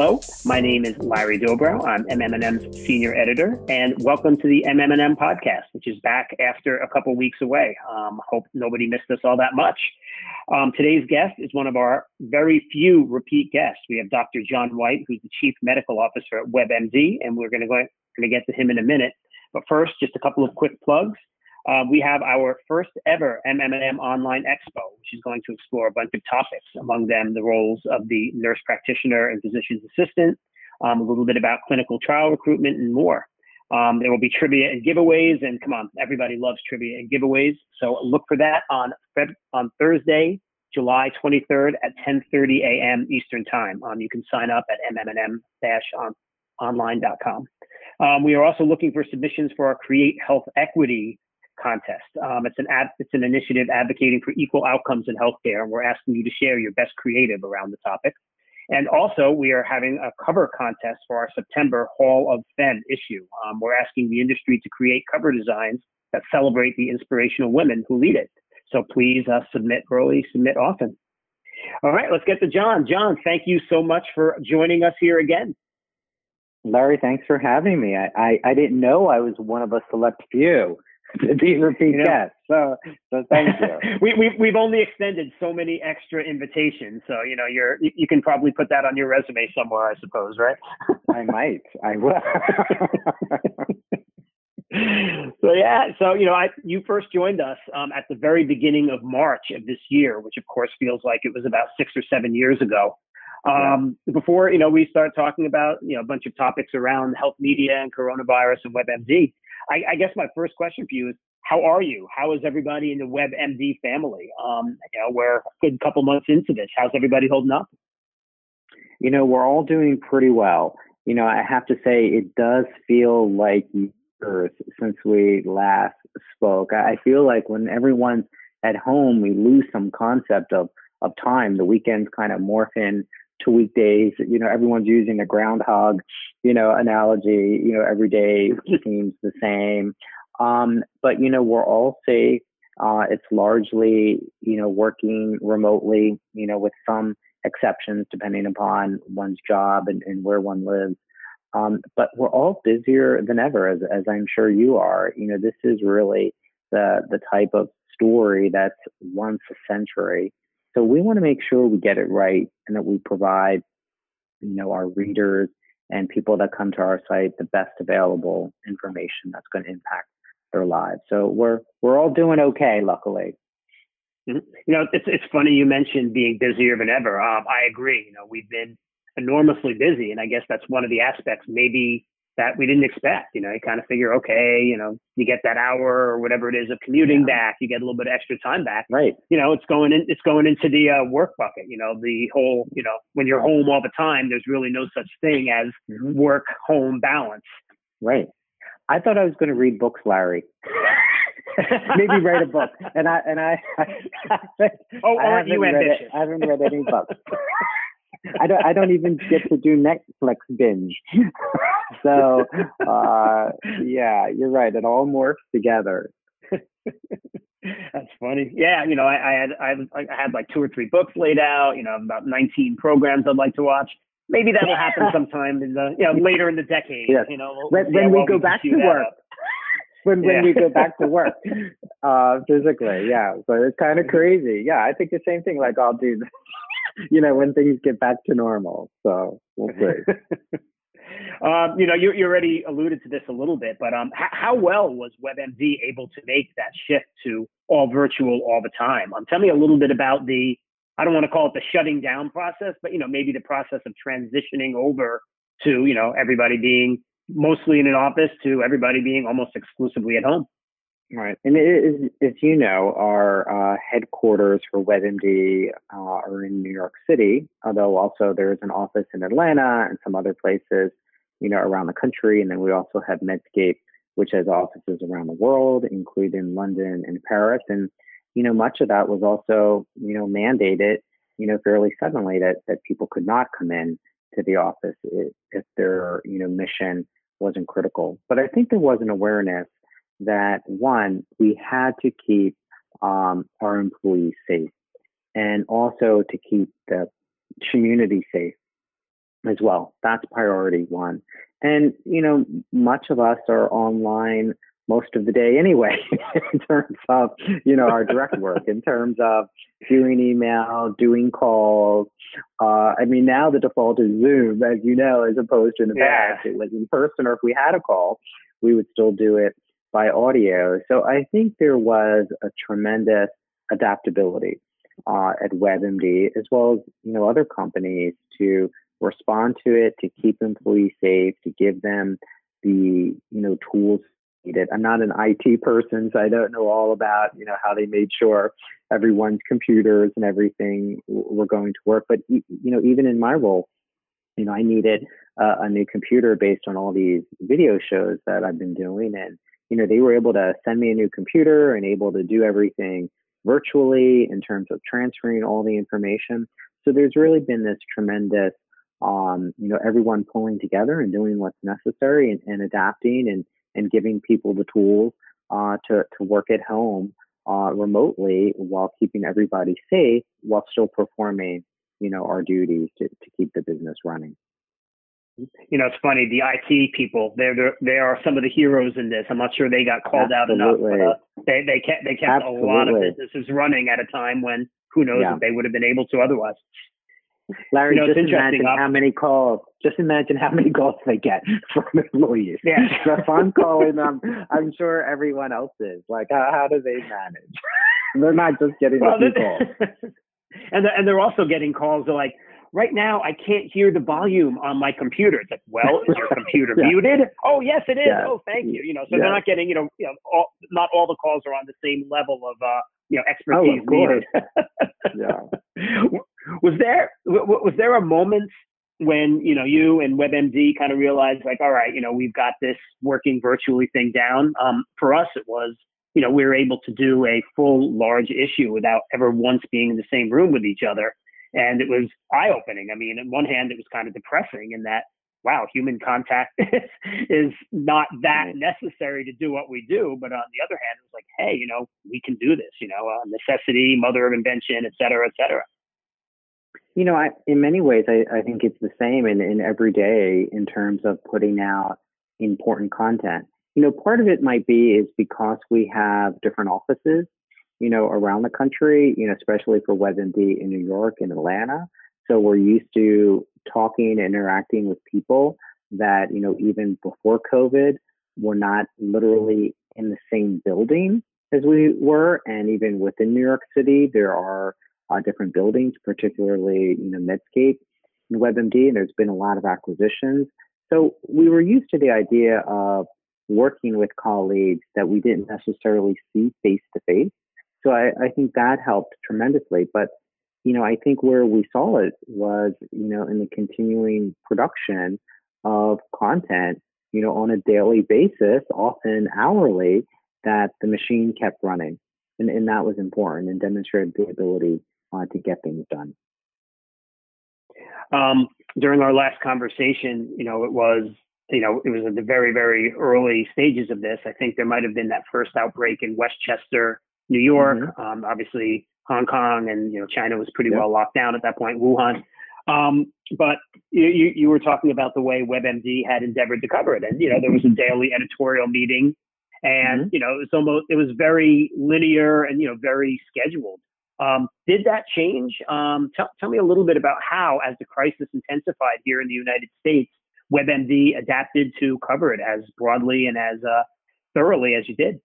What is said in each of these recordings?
Hello, my name is Larry Dobrow. I'm MM&M's senior editor, and welcome to the MM&M podcast, which is back after a couple weeks away. Um, hope nobody missed us all that much. Um, today's guest is one of our very few repeat guests. We have Dr. John Whyte, who's the chief medical officer at WebMD, and we're going to go going to get to him in a minute. But first, just a couple of quick plugs. Uh, we have our first ever MMM Online Expo, which is going to explore a bunch of topics, among them the roles of the nurse practitioner and physician's assistant, um, a little bit about clinical trial recruitment, and more. Um, there will be trivia and giveaways, and come on, everybody loves trivia and giveaways. So look for that on on Thursday, July 23rd at 10:30 a.m. Eastern Time. Um, you can sign up at mmnm-online.com. Um, we are also looking for submissions for our Create Health Equity contest. Um, it's an ad, it's an initiative advocating for equal outcomes in healthcare, and we're asking you to share your best creative around the topic. And also, we are having a cover contest for our September Hall of Femme issue. Um, we're asking the industry to create cover designs that celebrate the inspirational women who lead it. So please uh, submit early, submit often. All right, let's get to John. John, thank you so much for joining us here again. Larry, thanks for having me. I, I, I didn't know I was one of a select few these repeat you know. So, so thank you. we, we, we've only extended so many extra invitations. So, you know, you're, you, you can probably put that on your resume somewhere, I suppose, right? I might. I will. so yeah, so you know, I you first joined us um, at the very beginning of March of this year, which of course feels like it was about six or seven years ago. Um, yeah. Before you know, we start talking about you know a bunch of topics around health media and coronavirus and WebMD. I, I guess my first question for you is, how are you? How is everybody in the WebMD family? Um, you know, we're a good couple months into this. How's everybody holding up? You know, we're all doing pretty well. You know, I have to say, it does feel like years since we last spoke. I feel like when everyone's at home, we lose some concept of of time. The weekends kind of morph in to weekdays. You know, everyone's using the groundhog, you know, analogy. You know, every day seems the same. Um, but you know, we're all safe. Uh, it's largely, you know, working remotely. You know, with some exceptions depending upon one's job and, and where one lives. Um, but we're all busier than ever, as, as I'm sure you are. You know, this is really the the type of story that's once a century. So we want to make sure we get it right and that we provide, you know, our readers and people that come to our site the best available information that's going to impact their lives. So we're we're all doing okay, luckily. Mm-hmm. You know, it's it's funny you mentioned being busier than ever. Um, I agree. You know, we've been enormously busy, and I guess that's one of the aspects maybe that we didn't expect. You know, you kind of figure, okay, you know, you get that hour or whatever it is of commuting yeah. back, you get a little bit of extra time back. Right. You know, it's going in, it's going into the uh, work bucket. You know, the whole, you know, when you're home all the time, there's really no such thing as mm-hmm. work home balance. Right. I thought I was going to read books, Larry. Maybe write a book, and I and I. I oh, aren't you ambitious? It, I haven't read any books. I don't. I don't even get to do Netflix binge. so uh, yeah, you're right. It all morphs together. That's funny. Yeah, you know, I, I had I, I had like two or three books laid out. You know, about 19 programs I'd like to watch. Maybe that'll happen sometime in the you know later in the decade. Yes. You know, we'll when, when we go back to work. When, when yeah. we go back to work uh, physically, yeah. So it's kind of crazy. Yeah, I think the same thing. Like I'll do, you know, when things get back to normal. So we'll see. Um, you know, you, you already alluded to this a little bit, but um, h- how well was WebMD able to make that shift to all virtual all the time? Um, tell me a little bit about the, I don't want to call it the shutting down process, but you know, maybe the process of transitioning over to you know everybody being mostly in an office to everybody being almost exclusively at home. Right. And as, you know, our uh, headquarters for WebMD uh, are in New York City, although also there's an office in Atlanta and some other places, you know, around the country. And then we also have Medscape, which has offices around the world, including London and Paris. And, you know, much of that was also, you know, mandated, you know, fairly suddenly that, that people could not come in to the office if, if their, you know, mission wasn't critical. But I think there was an awareness that one, we had to keep um, our employees safe and also to keep the community safe. as well. That's priority one. And, you know, much of us are online most of the day anyway, in terms of, you know, our direct work, in terms of doing email, doing calls. Uh, I mean, now the default is Zoom, as you know, as opposed to in the yeah. past, it was in person, or if we had a call, we would still do it by audio. So I think there was a tremendous adaptability uh, at WebMD, as well as, you know, other companies to respond to it, to keep employees safe, to give them the you know tools needed. I'm not an IT person, so I don't know all about you know how they made sure everyone's computers and everything were going to work. But you know, even in my role, you know, I needed uh, a new computer based on all these video shows that I've been doing, and you know, they were able to send me a new computer and able to do everything virtually in terms of transferring all the information. So there's really been this tremendous um, you know, everyone pulling together and doing what's necessary and, and adapting and, and giving people the tools uh, to, to work at home uh, remotely while keeping everybody safe while still performing, you know, our duties to, to keep the business running. You know, it's funny. The IT people, they're, they're they are some of the heroes in this. I'm not sure they got called Absolutely. out enough, but uh, they they kept they kept Absolutely. a lot of businesses running at a time when who knows yeah. if they would have been able to otherwise. Larry, you know, just imagine how many calls. Just imagine how many calls they get from employees. Yeah. so if I'm calling them, I'm sure everyone else is. Like, how, how do they manage? they're not just getting well, the calls. and the, and they're also getting calls. They're like, right now I can't hear the volume on my computer. It's like, well, is your computer yeah. muted? Oh, yes, it is. Yeah. Oh, thank you. You know, so yeah. they're not getting, you know, you know, all, not all the calls are on the same level of, uh, you know, expertise oh, needed. yeah. was there was there a moment when you know you and WebMD kind of realized like, all right, you know, we've got this working virtually thing down. Um, for us, it was you know we were able to do a full large issue without ever once being in the same room with each other, and it was eye opening. I mean, on one hand, it was kind of depressing in that wow, human contact is not that necessary to do what we do. But on the other hand, it was like, hey, you know, we can do this. You know, uh, necessity, mother of invention, et cetera, et cetera. You know, I, in many ways, I, I think it's the same in, in every day in terms of putting out important content. You know, part of it might be is because we have different offices, you know, around the country, you know, especially for WebMD in New York and Atlanta. So we're used to talking and interacting with people that, you know, even before COVID, were not literally in the same building as we were. And even within New York City, there are uh, different buildings, particularly you know Medscape and WebMD, and there's been a lot of acquisitions. So we were used to the idea of working with colleagues that we didn't necessarily see face to face. So I, I think that helped tremendously. But you know, I think where we saw it was you know in the continuing production of content, you know, on a daily basis, often hourly, that the machine kept running. And, and that was important and demonstrated the ability uh, to get things done. Um, during our last conversation, you know, it was, you know, it was at the very, very early stages of this. I think there might have been that first outbreak in Westchester, New York. Mm-hmm. Um, obviously, Hong Kong and you know China was pretty yep. well locked down at that point. Wuhan. Um, but you, you were talking about the way WebMD had endeavored to cover it, and you know there was a daily editorial meeting, and mm-hmm. you know it was almost it was very linear and you know very scheduled. Um, did that change? Um, tell, tell me a little bit about how, as the crisis intensified here in the United States, WebMD adapted to cover it as broadly and as uh, thoroughly as you did.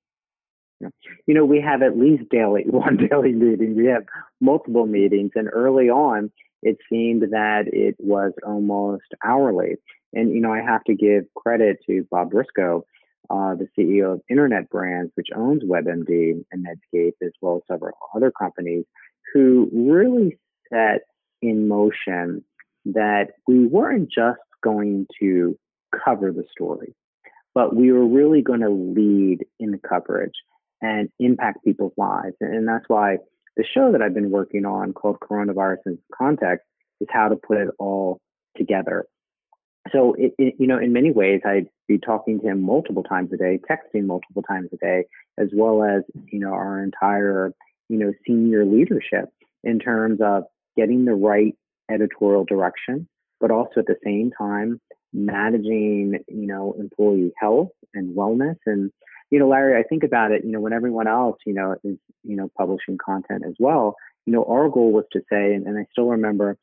You know, we have at least daily, one daily meeting. We have multiple meetings, and early on, it seemed that it was almost hourly. And you know, I have to give credit to Bob Brisco uh, the CEO of Internet Brands, which owns WebMD and Medscape, as well as several other companies, who really set in motion that we weren't just going to cover the story, but we were really going to lead in the coverage and impact people's lives. And that's why the show that I've been working on called Coronavirus in Context is how to put it all together so it, it, you know in many ways i'd be talking to him multiple times a day texting multiple times a day as well as you know our entire you know senior leadership in terms of getting the right editorial direction but also at the same time managing, you know, employee health and wellness. And, you know, Larry, I think about it, you know, when everyone else, you know, is, you know, publishing content as well, you know, our goal was to say, and, and I still remember,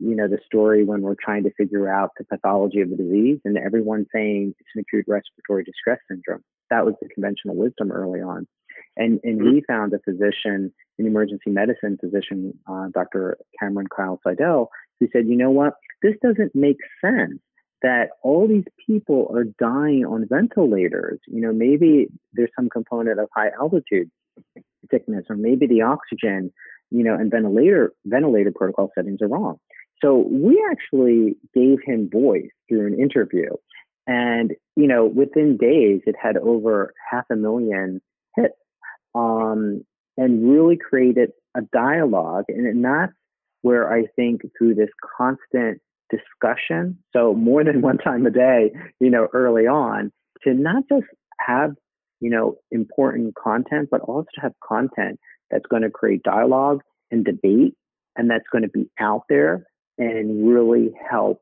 you know, the story when we're trying to figure out the pathology of the disease and everyone saying it's an acute respiratory distress syndrome. That was the conventional wisdom early on. And, and mm-hmm. we found a physician, an emergency medicine physician, uh, Dr. Cameron Kyle-Sidell, who said, you know what, this doesn't make sense that all these people are dying on ventilators. You know, maybe there's some component of high altitude sickness, or maybe the oxygen, you know, and ventilator ventilator protocol settings are wrong. So we actually gave him voice through an interview. And, you know, within days, it had over half a million hits um, and really created a dialogue. And, that's where I think through this constant discussion, so more than one time a day, you know, early on, to not just have, you know, important content, but also to have content that's going to create dialogue and debate and that's going to be out there and really help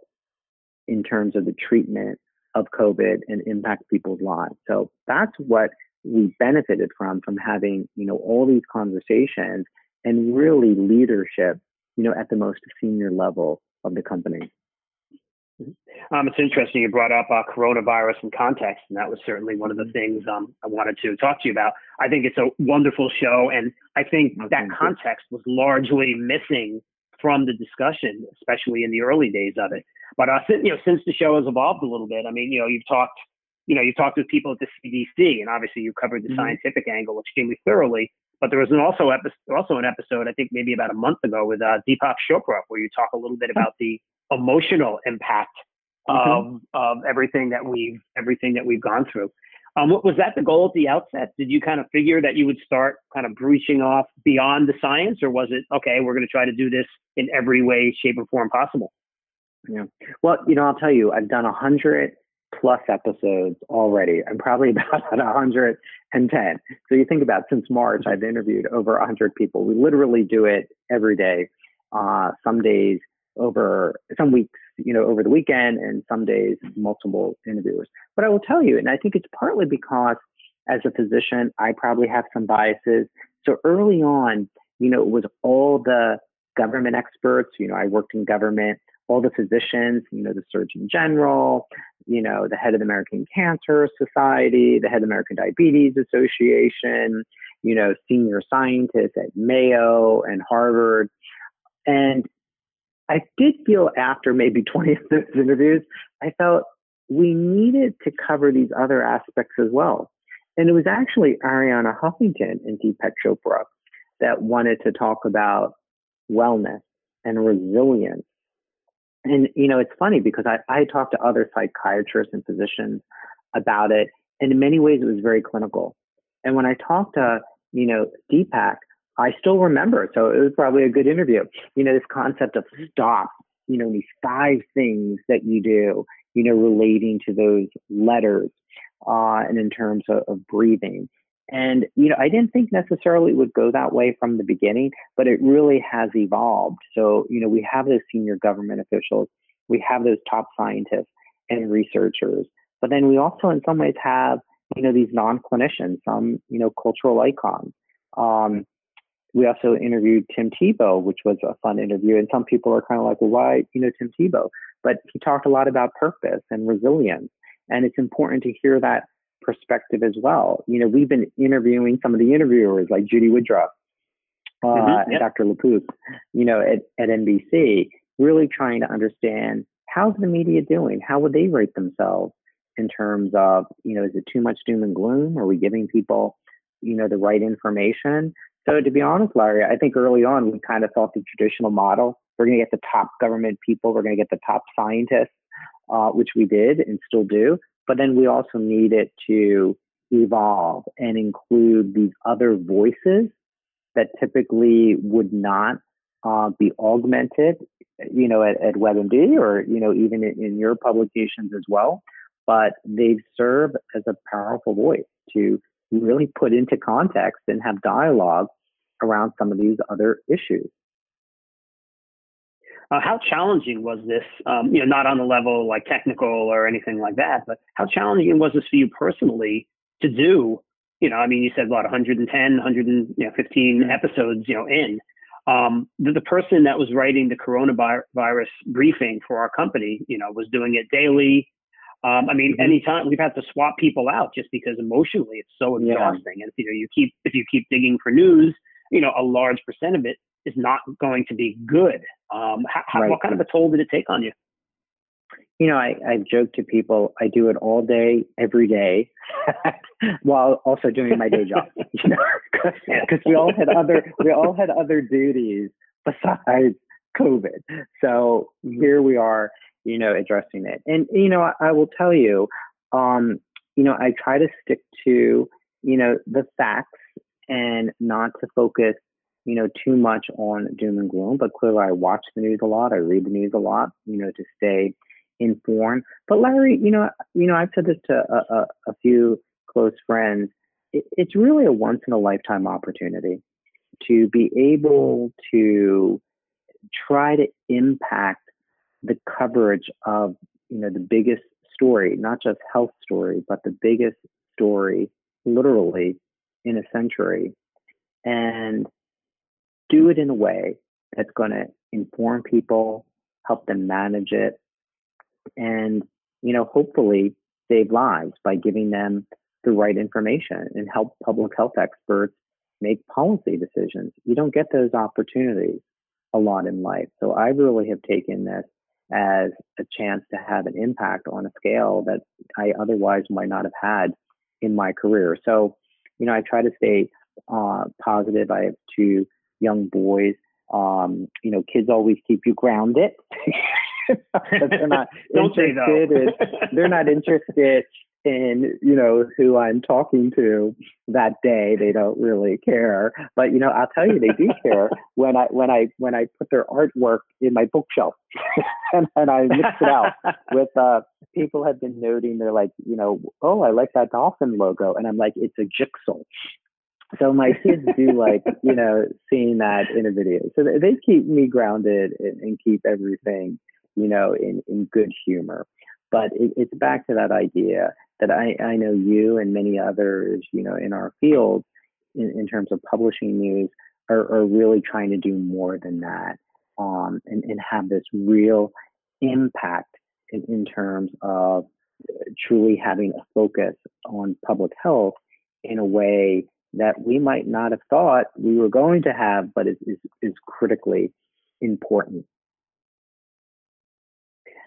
in terms of the treatment of COVID and impact people's lives. So that's what we benefited from from having you know all these conversations and really leadership you know at the most senior level of the company. Um, it's interesting you brought up uh, coronavirus in context, and that was certainly one of the things um, I wanted to talk to you about. I think it's a wonderful show, and I think that context was largely missing from the discussion, especially in the early days of it. But uh, you know, since the show has evolved a little bit, I mean, you know, you've talked you know, you talked with people at the CDC, and obviously you covered the mm-hmm. scientific angle extremely thoroughly. But there was an also episode, also an episode, I think maybe about a month ago, with uh, Deepak Chopra, where you talk a little bit about the emotional impact mm-hmm. of of everything that we've everything that we've gone through. Um, was that the goal at the outset? Did you kind of figure that you would start kind of breaching off beyond the science, or was it okay? We're going to try to do this in every way, shape, or form possible. Yeah. Well, you know, I'll tell you, I've done a hundred plus episodes already. I'm probably about at 110. So you think about since March, I've interviewed over 100 people. We literally do it every day. Uh, some days over, some weeks, you know, over the weekend, and some days multiple interviewers. But I will tell you, and I think it's partly because as a physician, I probably have some biases. So early on, you know, it was all the government experts. You know, I worked in government all the physicians, you know, the Surgeon General, you know, the head of the American Cancer Society, the head of the American Diabetes Association, you know, senior scientists at Mayo and Harvard. And I did feel after maybe 20 of those interviews, I felt we needed to cover these other aspects as well. And it was actually Arianna Huffington and Deepak Chopra that wanted to talk about wellness and resilience and, you know, it's funny because I, I talked to other psychiatrists and physicians about it. And in many ways, it was very clinical. And when I talked to, you know, Deepak, I still remember. So it was probably a good interview. You know, this concept of stop, you know, these five things that you do, you know, relating to those letters uh, and in terms of, of breathing. And, you know, I didn't think necessarily it would go that way from the beginning, but it really has evolved. So, you know, we have those senior government officials, we have those top scientists and researchers, but then we also, in some ways, have, you know, these non clinicians, some, you know, cultural icons. Um, we also interviewed Tim Tebow, which was a fun interview. And some people are kind of like, well, why, you know, Tim Tebow? But he talked a lot about purpose and resilience. And it's important to hear that perspective as well. You know, we've been interviewing some of the interviewers like Judy Woodruff uh, mm-hmm, yep. and Dr. LaPook, you know, at, at NBC, really trying to understand how's the media doing? How would they rate themselves in terms of, you know, is it too much doom and gloom? Are we giving people, you know, the right information? So to be honest, Larry, I think early on we kind of thought the traditional model, we're going to get the top government people, we're going to get the top scientists, uh, which we did and still do. But then we also need it to evolve and include these other voices that typically would not uh, be augmented, you know, at, at WebMD or, you know, even in, in your publications as well. But they serve as a powerful voice to really put into context and have dialogue around some of these other issues. Uh, how challenging was this? Um, you know, not on the level like technical or anything like that, but how challenging was this for you personally to do? You know, I mean, you said about 110, 115 mm-hmm. episodes, you know, in. Um, the, the person that was writing the coronavirus briefing for our company, you know, was doing it daily. Um, I mean, mm-hmm. anytime we've had to swap people out just because emotionally it's so exhausting. Yeah. And you know, you keep if you keep digging for news, you know, a large percent of it is not going to be good. Um, how, right. What kind of a toll did it take on you? You know, I, I joke to people, I do it all day, every day, while also doing my day job. You know, because we all had other we all had other duties besides COVID. So here we are, you know, addressing it. And you know, I, I will tell you, um, you know, I try to stick to you know the facts and not to focus you know, too much on doom and gloom, but clearly I watch the news a lot. I read the news a lot, you know, to stay informed. But Larry, you know, you know, I've said this to a, a, a few close friends. It, it's really a once in a lifetime opportunity to be able to try to impact the coverage of, you know, the biggest story, not just health story, but the biggest story literally in a century. And do it in a way that's going to inform people, help them manage it, and you know, hopefully save lives by giving them the right information and help public health experts make policy decisions. You don't get those opportunities a lot in life. So I really have taken this as a chance to have an impact on a scale that I otherwise might not have had in my career. So, you know, I try to stay uh, positive. I have two young boys. Um, you know, kids always keep you grounded. they're not interested. in, they're not interested in you know who I'm talking to that day. They don't really care. But you know, I'll tell you, they do care when I when I when I put their artwork in my bookshelf and, and I mix it out with. uh People have been noting. They're like, you know, oh, I like that dolphin logo, and I'm like, it's a jigsaw so my kids do like you know seeing that in a video so they keep me grounded and, keep everything you know in in good humor but it, it's back to that idea that I, I know you and many others you know in our field in, in terms of publishing news are, are really trying to do more than that um, and, and have this real impact in, in terms of truly having a focus on public health in a way that we might not have thought we were going to have, but is, is, is critically important.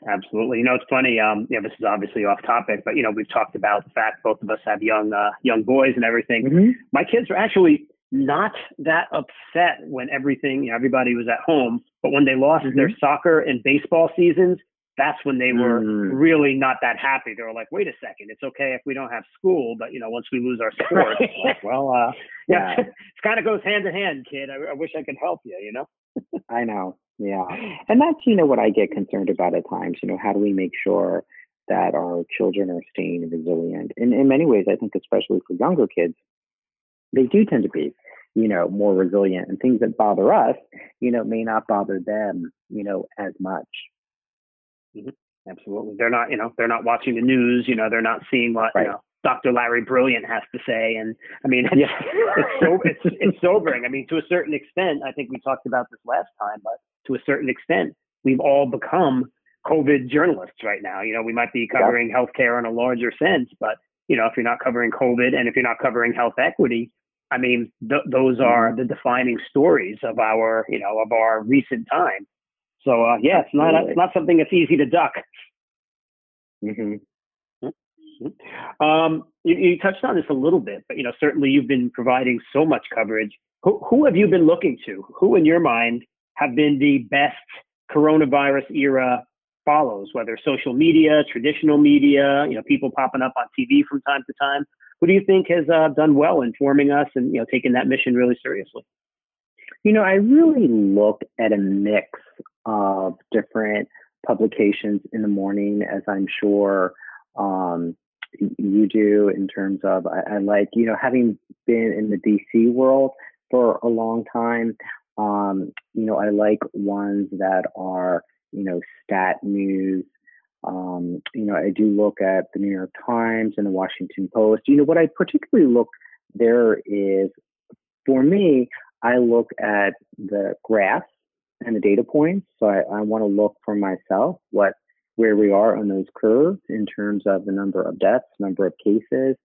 Absolutely. You know, it's funny. Um, know, this is obviously off topic, but you know, we've talked about the fact both of us have young, uh, young boys and everything. Mm-hmm. My kids are actually not that upset when everything, you know, everybody was at home, but when they lost mm-hmm. their soccer and baseball seasons, that's when they were mm. really not that happy. They were like, wait a second, it's okay if we don't have school, but you know, once we lose our sport, like, well, uh, yeah, it kind of goes hand in hand, kid. I, I wish I could help you, you know? I know. Yeah. And that's, you know, what I get concerned about at times. You know, how do we make sure that our children are staying resilient? And in many ways, I think, especially for younger kids, they do tend to be, you know, more resilient and things that bother us, you know, may not bother them, you know, as much. Mm-hmm. Absolutely. They're not, you know, they're not watching the news. You know, they're not seeing what right. you know Dr. Larry Brilliant has to say. And I mean, it's, it's, so, it's, it's sobering. I mean, to a certain extent, I think we talked about this last time, but to a certain extent, we've all become COVID journalists right now. You know, we might be covering yeah. healthcare in a larger sense, but you know, if you're not covering COVID and if you're not covering health equity, I mean, th- those are mm-hmm. the defining stories of our, you know, of our recent time. So uh, yeah, it's not it's not something that's easy to duck. Mm-hmm. mm-hmm. Um, you, you, touched on this a little bit, but you know certainly you've been providing so much coverage. Who, who have you been looking to? Who, in your mind, have been the best coronavirus era follows? Whether social media, traditional media, you know, people popping up on TV from time to time. Who do you think has uh, done well informing us and you know taking that mission really seriously? You know, I really look at a mix of different publications in the morning, as I'm sure um, you do in terms of I, I, like you know having been in the DC world for a long time. Um, you know, I like ones that are, you know, stat news. Um, you know, I do look at the New York Times and the Washington Post. You know, what I particularly look there is, for me, I look at the graphs and the data points. So I, I want to look for myself what where we are on those curves in terms of the number of deaths, number of cases,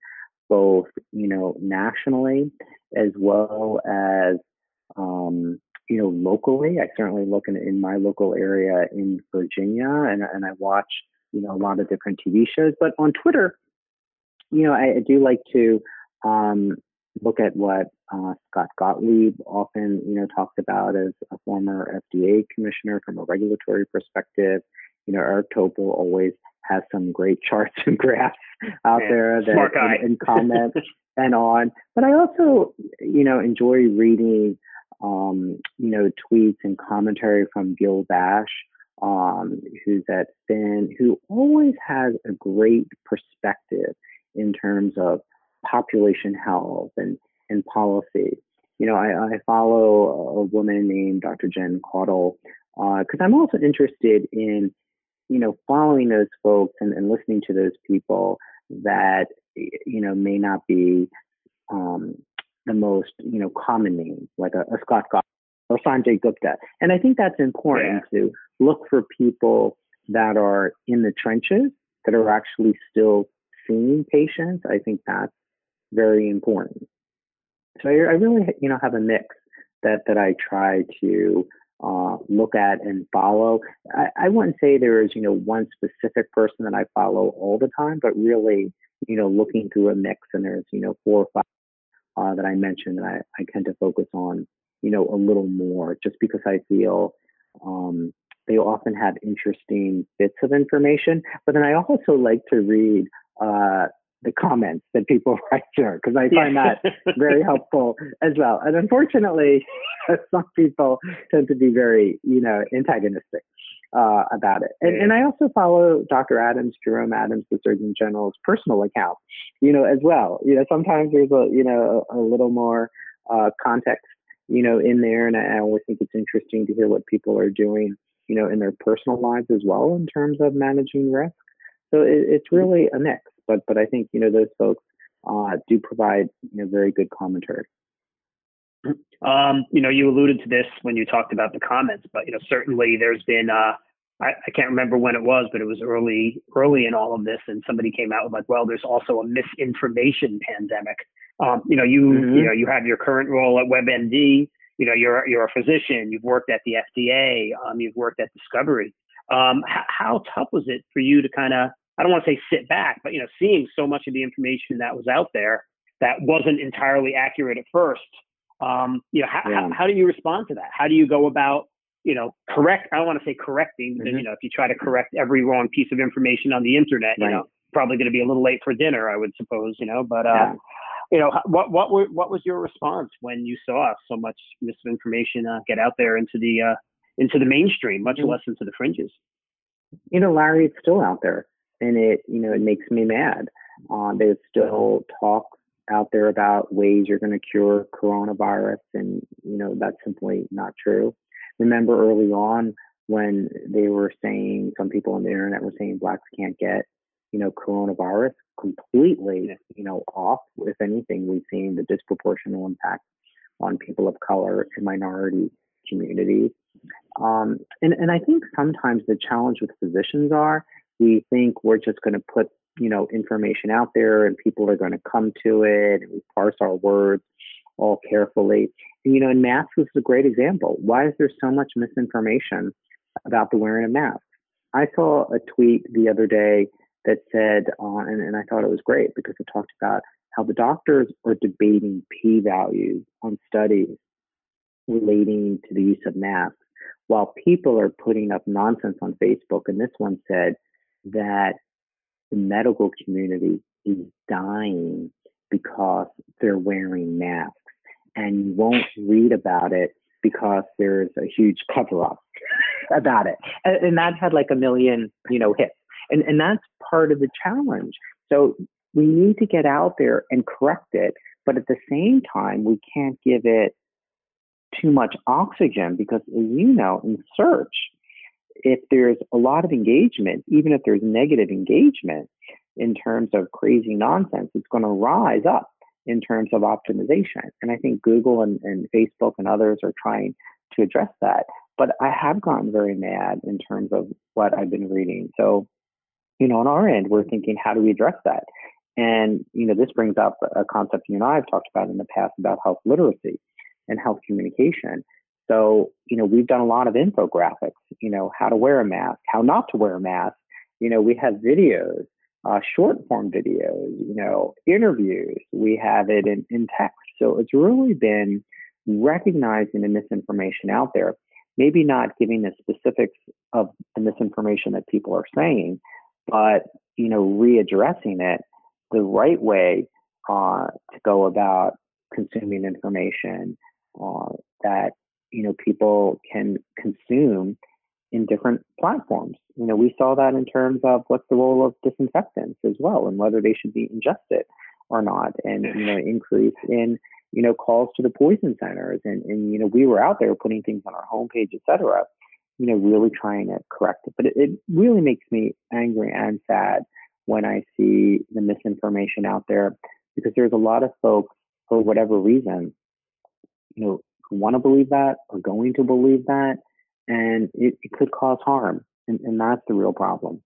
both you know nationally as well as um, you know locally. I certainly look in, in my local area in Virginia, and and I watch you know a lot of different TV shows. But on Twitter, you know I, I do like to um, look at what uh, Scott Gottlieb often, you know, talks about as a former FDA commissioner from a regulatory perspective. You know, Eric Topol always has some great charts and graphs out Man, there that and, and comment and on. But I also, you know, enjoy reading, um, you know, tweets and commentary from Gil Bash, um, who's at Finn, who always has a great perspective in terms of population health and, and policy. You know, I, I follow a woman named Dr. Jen Caudle because uh, I'm also interested in, you know, following those folks and, and listening to those people that, you know, may not be um, the most, you know, common names, like a, a Scott Gottlieb or Sanjay Gupta. And I think that's important yeah. to look for people that are in the trenches that are actually still seeing patients. I think that's very important. So I, I really, you know, have a mix that that I try to uh, look at and follow. I, I wouldn't say there is, you know, one specific person that I follow all the time, but really, you know, looking through a mix and there's, you know, four or five uh, that I mentioned that I, I tend to focus on, you know, a little more just because I feel um, they often have interesting bits of information. But then I also like to read uh, the comments that people write there because I find that very helpful as well. And unfortunately, some people tend to be very, you know, antagonistic uh, about it. And, and I also follow Dr. Adams, Jerome Adams, the Surgeon General's personal account, you know, as well. You know, sometimes there's a, you know, a, a little more uh, context, you know, in there. And I always think it's interesting to hear what people are doing, you know, in their personal lives as well in terms of managing risk. So it, it's really a mix but but I think you know those folks uh, do provide you know very good commentary. Um, you know, you alluded to this when you talked about the comments, but you know, certainly there's been uh, I, I can't remember when it was, but it was early early in all of this, and somebody came out with like, well, there's also a misinformation pandemic. Um, you know, you mm-hmm. you know you have your current role at WebMD. You know, you're you're a physician. You've worked at the FDA. Um, you've worked at Discovery. Um, how tough was it for you to kind of I don't want to say sit back, but you know, seeing so much of the information that was out there that wasn't entirely accurate at first. Um, you know, how, yeah. how, how, do you respond to that? How do you go about, you know, correct? I don't want to say correcting, because mm-hmm. you know, if you try to correct every wrong piece of information on the internet, right. you know, probably going to be a little late for dinner, I would suppose, you know. But uh, yeah. you know, what what were, what was your response when you saw so much misinformation uh, get out there into the uh, into the mainstream, much mm-hmm. less into the fringes? You know, Larry, it's still out there and it you know it makes me mad. Uh, there's still talk out there about ways you're going to cure coronavirus, and you know that's simply not true. Remember early on when they were saying some people on the internet were saying blacks can't get you know coronavirus completely you know off. If anything, we've seen the disproportional impact on people of color and minority communities. Um, and, and I think sometimes the challenge with physicians are we think we're just going to put you know information out there and people are going to come to it and we parse our words all carefully. And you know masks is a great example. Why is there so much misinformation about the wearing of masks? I saw a tweet the other day that said uh, and, and i thought it was great because it talked about how the doctors are debating p values on studies relating to the use of masks while people are putting up nonsense on facebook. And this one said that the medical community is dying because they're wearing masks. And you won't read about it because there's a huge cover up about it. And, and, that had like a million, you know, hits. And, and that's part of the challenge. So we need to get out there and correct it. But at the same time, we can't give it too much oxygen because, as you know, in search, if there's a lot of engagement, even if there's negative engagement in terms of crazy nonsense, it's going to rise up in terms of optimization. And I think Google and, and Facebook and others are trying to address that. But I have gotten very mad in terms of what I've been reading. So, you know, on our end, we're thinking, how do we address that? And, you know, this brings up a concept you and I have talked about in the past about health literacy and health communication. So, you know, we've done a lot of infographics, you know, how to wear a mask, how not to wear a mask. You know, we have videos, uh, short form videos, you know, interviews. We have it in, in text. So it's really been recognizing the misinformation out there, maybe not giving the specifics of the misinformation that people are saying, but, you know, readdressing it the right way uh, to go about consuming information uh, that you know people can consume in different platforms. You know, we saw that in terms of what's the role of disinfectants as well, and whether they should be ingested or not, and you know, increase in you know calls to the poison centers, and and you know, we were out there putting things on our homepage, et cetera. You know, really trying to correct it, but it, it really makes me angry and sad when I see the misinformation out there because there's a lot of folks for whatever reason, you know, want to believe that or going to believe that, and it, it could cause harm, and, and that's the real problem.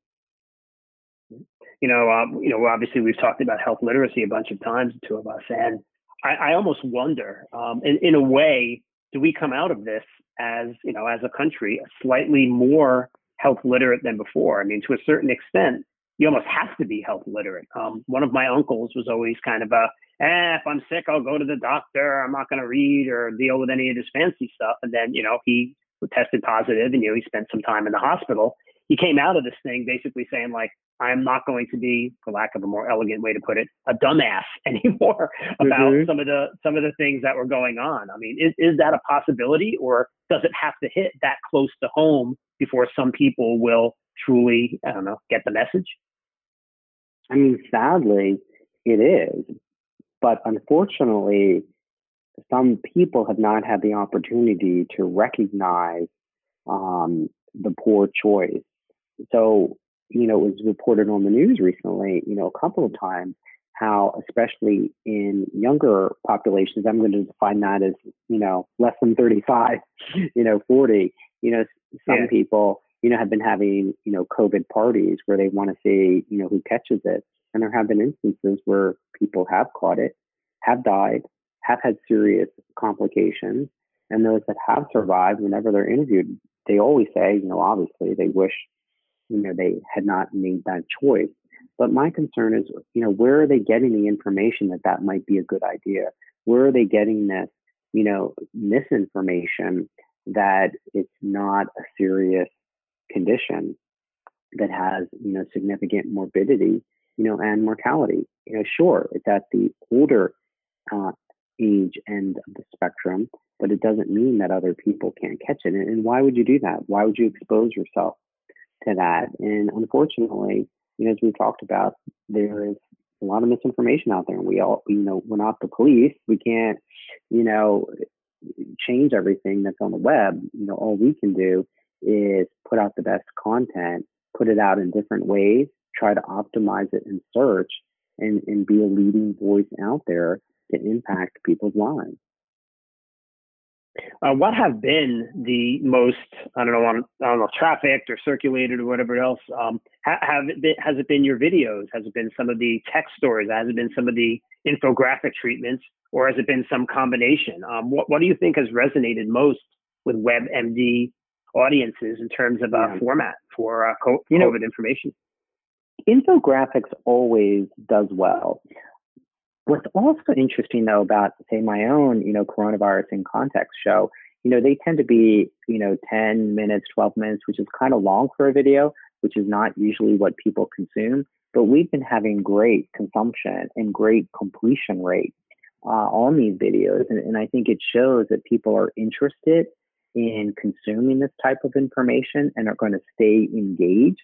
You know, um, you know, obviously we've talked about health literacy a bunch of times, the two of us, and I, I almost wonder, um, in, in a way, do we come out of this as you know, as a country, slightly more health literate than before? I mean, to a certain extent, you almost have to be health literate. Um, one of my uncles was always kind of a, eh, if I'm sick, I'll go to the doctor. I'm not going to read or deal with any of this fancy stuff. And then, you know, he tested positive and, you know, he spent some time in the hospital. He came out of this thing basically saying, like, I'm not going to be, for lack of a more elegant way to put it, a dumbass anymore about mm-hmm. some of the some of the things that were going on. I mean, is, is that a possibility or does it have to hit that close to home before some people will truly, I don't know, get the message? I mean, sadly, it is. But unfortunately, some people have not had the opportunity to recognize um, the poor choice. So, you know, it was reported on the news recently, you know, a couple of times how, especially in younger populations, I'm going to define that as, you know, less than 35, you know, 40, you know, some yeah. people you know, have been having, you know, COVID parties where they want to see, you know, who catches it. And there have been instances where people have caught it, have died, have had serious complications. And those that have survived, whenever they're interviewed, they always say, you know, obviously they wish, you know, they had not made that choice. But my concern is, you know, where are they getting the information that that might be a good idea? Where are they getting this, you know, misinformation that it's not a serious condition that has you know significant morbidity you know and mortality. You know sure it's at the older uh, age end of the spectrum but it doesn't mean that other people can't catch it. And, why would you do that? Why would you expose yourself to that? And unfortunately you know as we talked about there is a lot of misinformation out there. And we all you know we're not the police. We can't you know change everything that's on the web. You know all we can do is put out the best content, put it out in different ways, try to optimize it in search, and, and be a leading voice out there to impact people's lives. Uh, what have been the most I don't know on I don't know trafficked or circulated or whatever else? Um, have it been, has it been your videos? Has it been some of the text stories? Has it been some of the infographic treatments, or has it been some combination? Um, what what do you think has resonated most with WebMD audiences in terms of uh, yeah. format for uh, COVID you know, information. Infographics always does well. What's also interesting though about say my own, you know, coronavirus in context show, you know, they tend to be, you know, 10 minutes, 12 minutes, which is kind of long for a video, which is not usually what people consume. But we've been having great consumption and great completion rate uh, on these videos. And, and I think it shows that people are interested in consuming this type of information and are going to stay engaged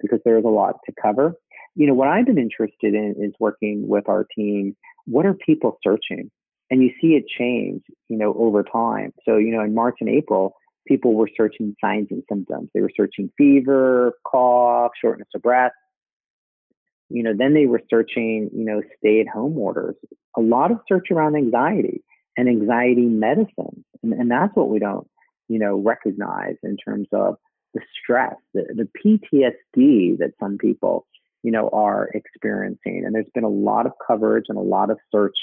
because there's a lot to cover. You know, what I've been interested in is working with our team. What are people searching? and you see it change, you know, over time. So, you know, in March and April, people were searching signs and symptoms. They were searching fever, cough, shortness of breath. You know, then they were searching, you know, stay at home orders. A lot of search around anxiety and anxiety medicine. And, and that's what we don't, you know, recognize in terms of the stress, the, the PTSD that some people, you know, are experiencing. And there's been a lot of coverage and a lot of search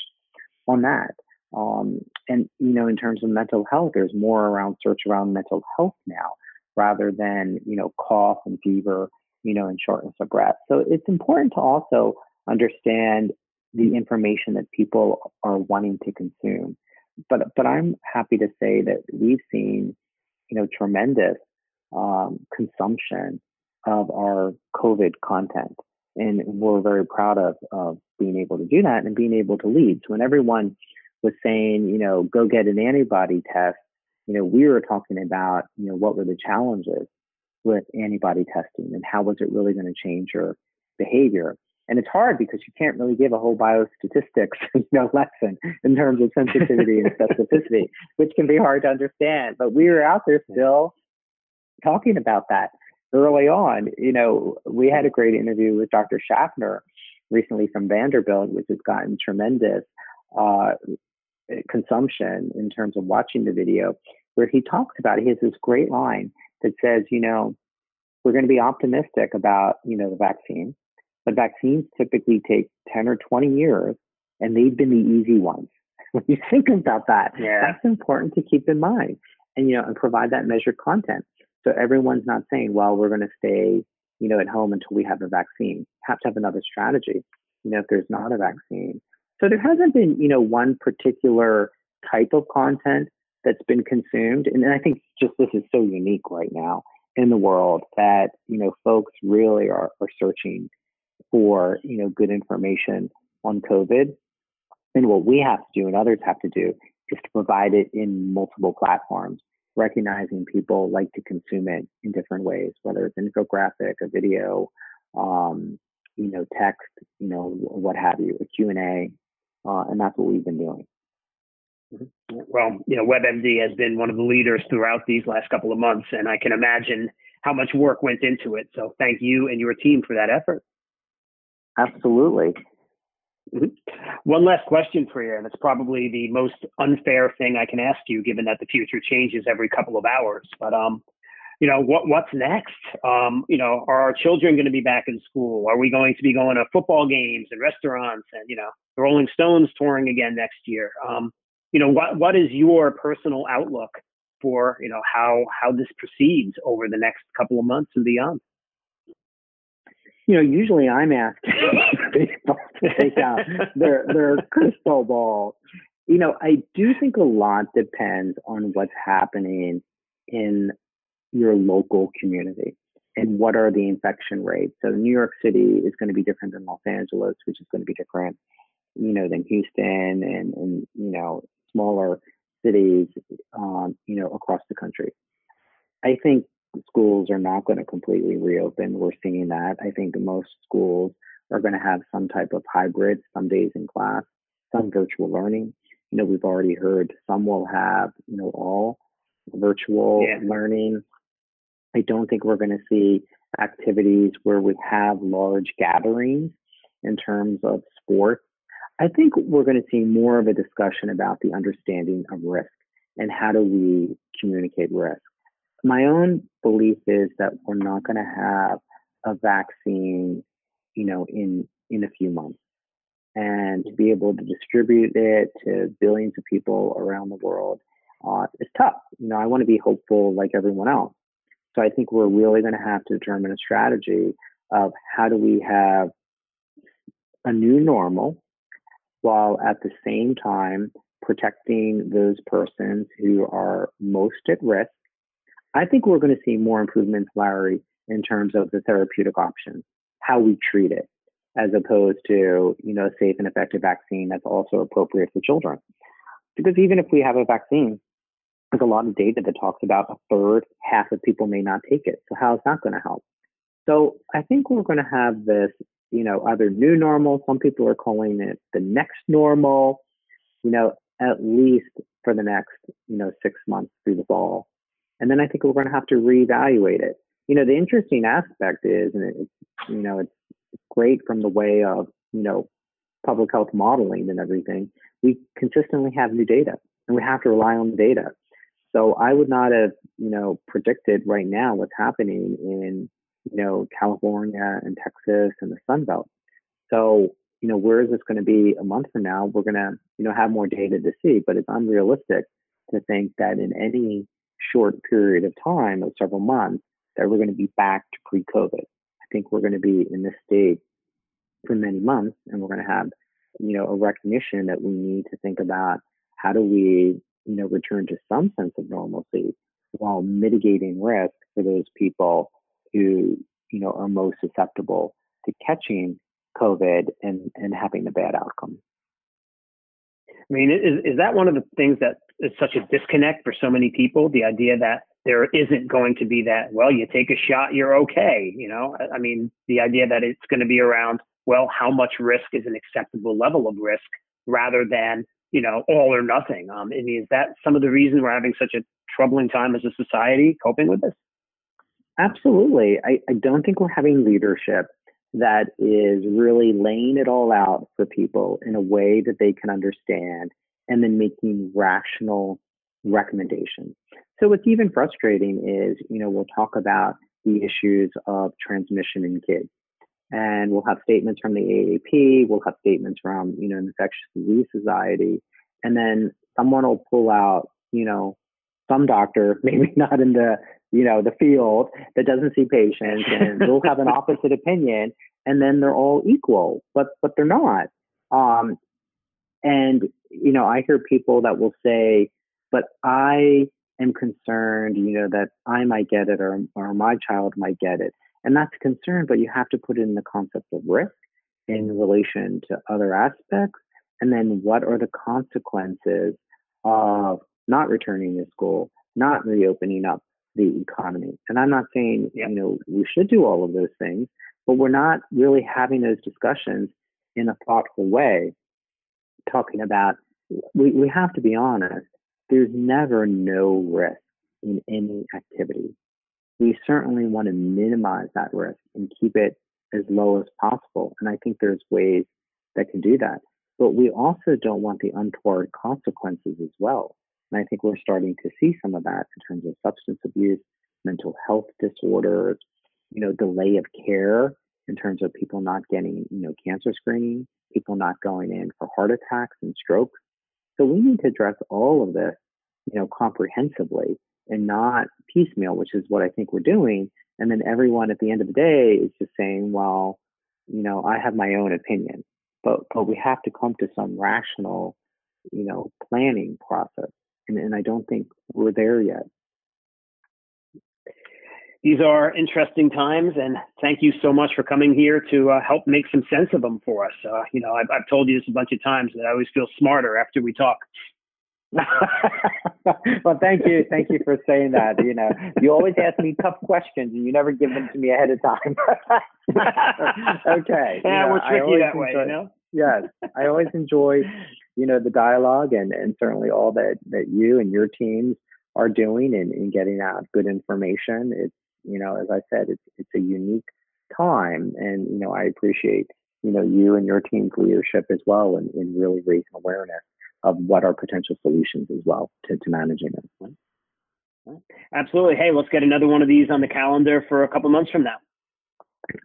on that. Um, and you know, in terms of mental health, there's more around search around mental health now rather than you know cough and fever, you know, and shortness of breath. So it's important to also understand the information that people are wanting to consume. But but I'm happy to say that we've seen you know tremendous um, consumption of our COVID content. And we're very proud of, of being able to do that and being able to lead. So when everyone was saying, you know, go get an antibody test, you know, we were talking about, you know, what were the challenges with antibody testing and how was it really going to change your behavior? And it's hard because you can't really give a whole biostatistics, you know, lesson in terms of sensitivity and specificity, which can be hard to understand. But we were out there still talking about that early on. You know, we had a great interview with Dr. Schaffner recently from Vanderbilt, which has gotten tremendous uh, consumption in terms of watching the video, where he talks about it. He has this great line that says, you know, we're going to be optimistic about, you know, the vaccine, but vaccines typically take 10 or 20 years, and they've been the easy ones. when you think about that, yeah. that's important to keep in mind and, you know, and provide that measured content. So everyone's not saying, well, we're going to stay, you know, at home until we have a vaccine. Have to have another strategy, you know, if there's not a vaccine. So there hasn't been, you know, one particular type of content that's been consumed. And I think just this is so unique right now in the world that, you know, folks really are, are searching for, you know, good information on COVID. And what we have to do and others have to do is to provide it in multiple platforms recognizing people like to consume it in different ways, whether it's infographic, a video, um, you know, text, you know, what have you, a Q&A, uh, and that's what we've been doing. Mm-hmm. Well, you know, WebMD has been one of the leaders throughout these last couple of months, and I can imagine how much work went into it. So thank you and your team for that effort. Absolutely. Mm-hmm. One last question for you, and it's probably the most unfair thing I can ask you, given that the future changes every couple of hours. But um, you know, what what's next? Um, you know, are our children going to be back in school? Are we going to be going to football games and restaurants and you know, the Rolling Stones touring again next year? Um, you know, what what is your personal outlook for you know how how this proceeds over the next couple of months and beyond? You know, usually I'm asking people to take out their their crystal ball. You know, I do think a lot depends on what's happening in your local community and what are the infection rates. So New York City is going to be different than Los Angeles, which is going to be different, you know, than Houston and and you know smaller cities, um, you know, across the country. I think schools are not going to completely reopen. We're seeing that. I think most schools are going to have some type of hybrid, some days in class, some virtual learning. You know, we've already heard some will have, you know, all virtual yeah. learning. I don't think we're going to see activities where we have large gatherings in terms of sports. I think we're going to see more of a discussion about the understanding of risk and how do we communicate risk my own belief is that we're not going to have a vaccine, you know, in in a few months, and to be able to distribute it to billions of people around the world uh, is tough. You know, I want to be hopeful like everyone else. So I think we're really going to have to determine a strategy of how do we have a new normal while at the same time protecting those persons who are most at risk I think we're going to see more improvements, Larry, in terms of the therapeutic options, how we treat it, as opposed to, you know, a safe and effective vaccine that's also appropriate for children. Because even if we have a vaccine, there's a lot of data that talks about a third, half of people may not take it. So how is that going to help? So I think we're going to have this, you know, either new normal. Some people are calling it the next normal. You know, at least for the next, you know, six months through the fall. And then I think we're going to have to reevaluate it. You know, the interesting aspect is, and it's, you know, it's great from the way of, you know, public health modeling and everything. We consistently have new data and we have to rely on the data. So I would not have, you know, predicted right now what's happening in, you know, California and Texas and the Sun Belt. So, you know, where is this going to be a month from now? We're going to, you know, have more data to see, but it's unrealistic to think that in any short period of time of several months that we're going to be back to pre-COVID. I think we're going to be in this state for many months, and we're going to have, you know, a recognition that we need to think about how do we, you know, return to some sense of normalcy while mitigating risk for those people who, you know, are most susceptible to catching COVID and, and having a bad outcome. I mean, is, is that one of the things that is such a disconnect for so many people? The idea that there isn't going to be that, well, you take a shot, you're okay. You know, I mean, the idea that it's going to be around, well, how much risk is an acceptable level of risk rather than, you know, all or nothing. Um, I mean, is that some of the reasons we're having such a troubling time as a society coping with this? Absolutely. I, I don't think we're having leadership that is really laying it all out for people in a way that they can understand and then making rational recommendations. So what's even frustrating is, you know, we'll talk about the issues of transmission in kids. And we'll have statements from the AAP, we'll have statements from, you know, Infectious Disease Society, and then someone will pull out, you know, some doctor, maybe not in the you know, the field that doesn't see patients and they'll have an opposite opinion and then they're all equal, but, but they're not. Um, and, you know, I hear people that will say, but I am concerned, you know, that I might get it or, or my child might get it. And that's a concern, but you have to put it in the concept of risk in relation to other aspects. And then what are the consequences of not returning to school, not reopening up the economy. And I'm not saying, you know, we should do all of those things, but we're not really having those discussions in a thoughtful way, talking about, we, we have to be honest, there's never no risk in any activity. We certainly want to minimize that risk and keep it as low as possible. And I think there's ways that can do that. But we also don't want the untoward consequences as well. And I think we're starting to see some of that in terms of substance abuse, mental health disorders, you know, delay of care in terms of people not getting, you know, cancer screening, people not going in for heart attacks and strokes. So we need to address all of this, you know, comprehensively and not piecemeal, which is what I think we're doing. And then everyone at the end of the day is just saying, well, you know, I have my own opinion. But but we have to come to some rational, you know, planning process and, and I don't think we're there yet. These are interesting times, and thank you so much for coming here to uh, help make some sense of them for us. Uh, you know, I've, I've told you this a bunch of times that I always feel smarter after we talk. well, thank you, thank you for saying that. You know, you always ask me tough questions, and you never give them to me ahead of time. okay. Yeah, you know, we're tricky that way, you know. yes, I always enjoy you know the dialogue and and certainly all that that you and your teams are doing in, in getting out good information. It's you know as i said it's it's a unique time. And you know i appreciate you know you and your team's leadership as well in, in really raising awareness of what are potential solutions as well to, to managing it absolutely. Hey let's get another one of these on the calendar for a couple months from now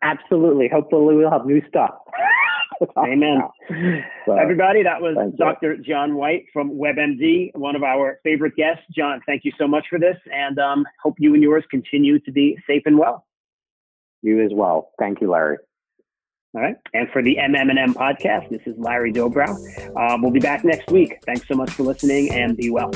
absolutely hopefully we'll have new stuff Amen. So, Everybody, that was Dr. You. John Whyte from WebMD, one of our favorite guests. John, thank you so much for this, and um, hope you and yours continue to be safe and well. You as well. Thank you, Larry. All right. And for the MM&M podcast, this is Larry Dobrow. Um, we'll be back next week. Thanks so much for listening, and be well.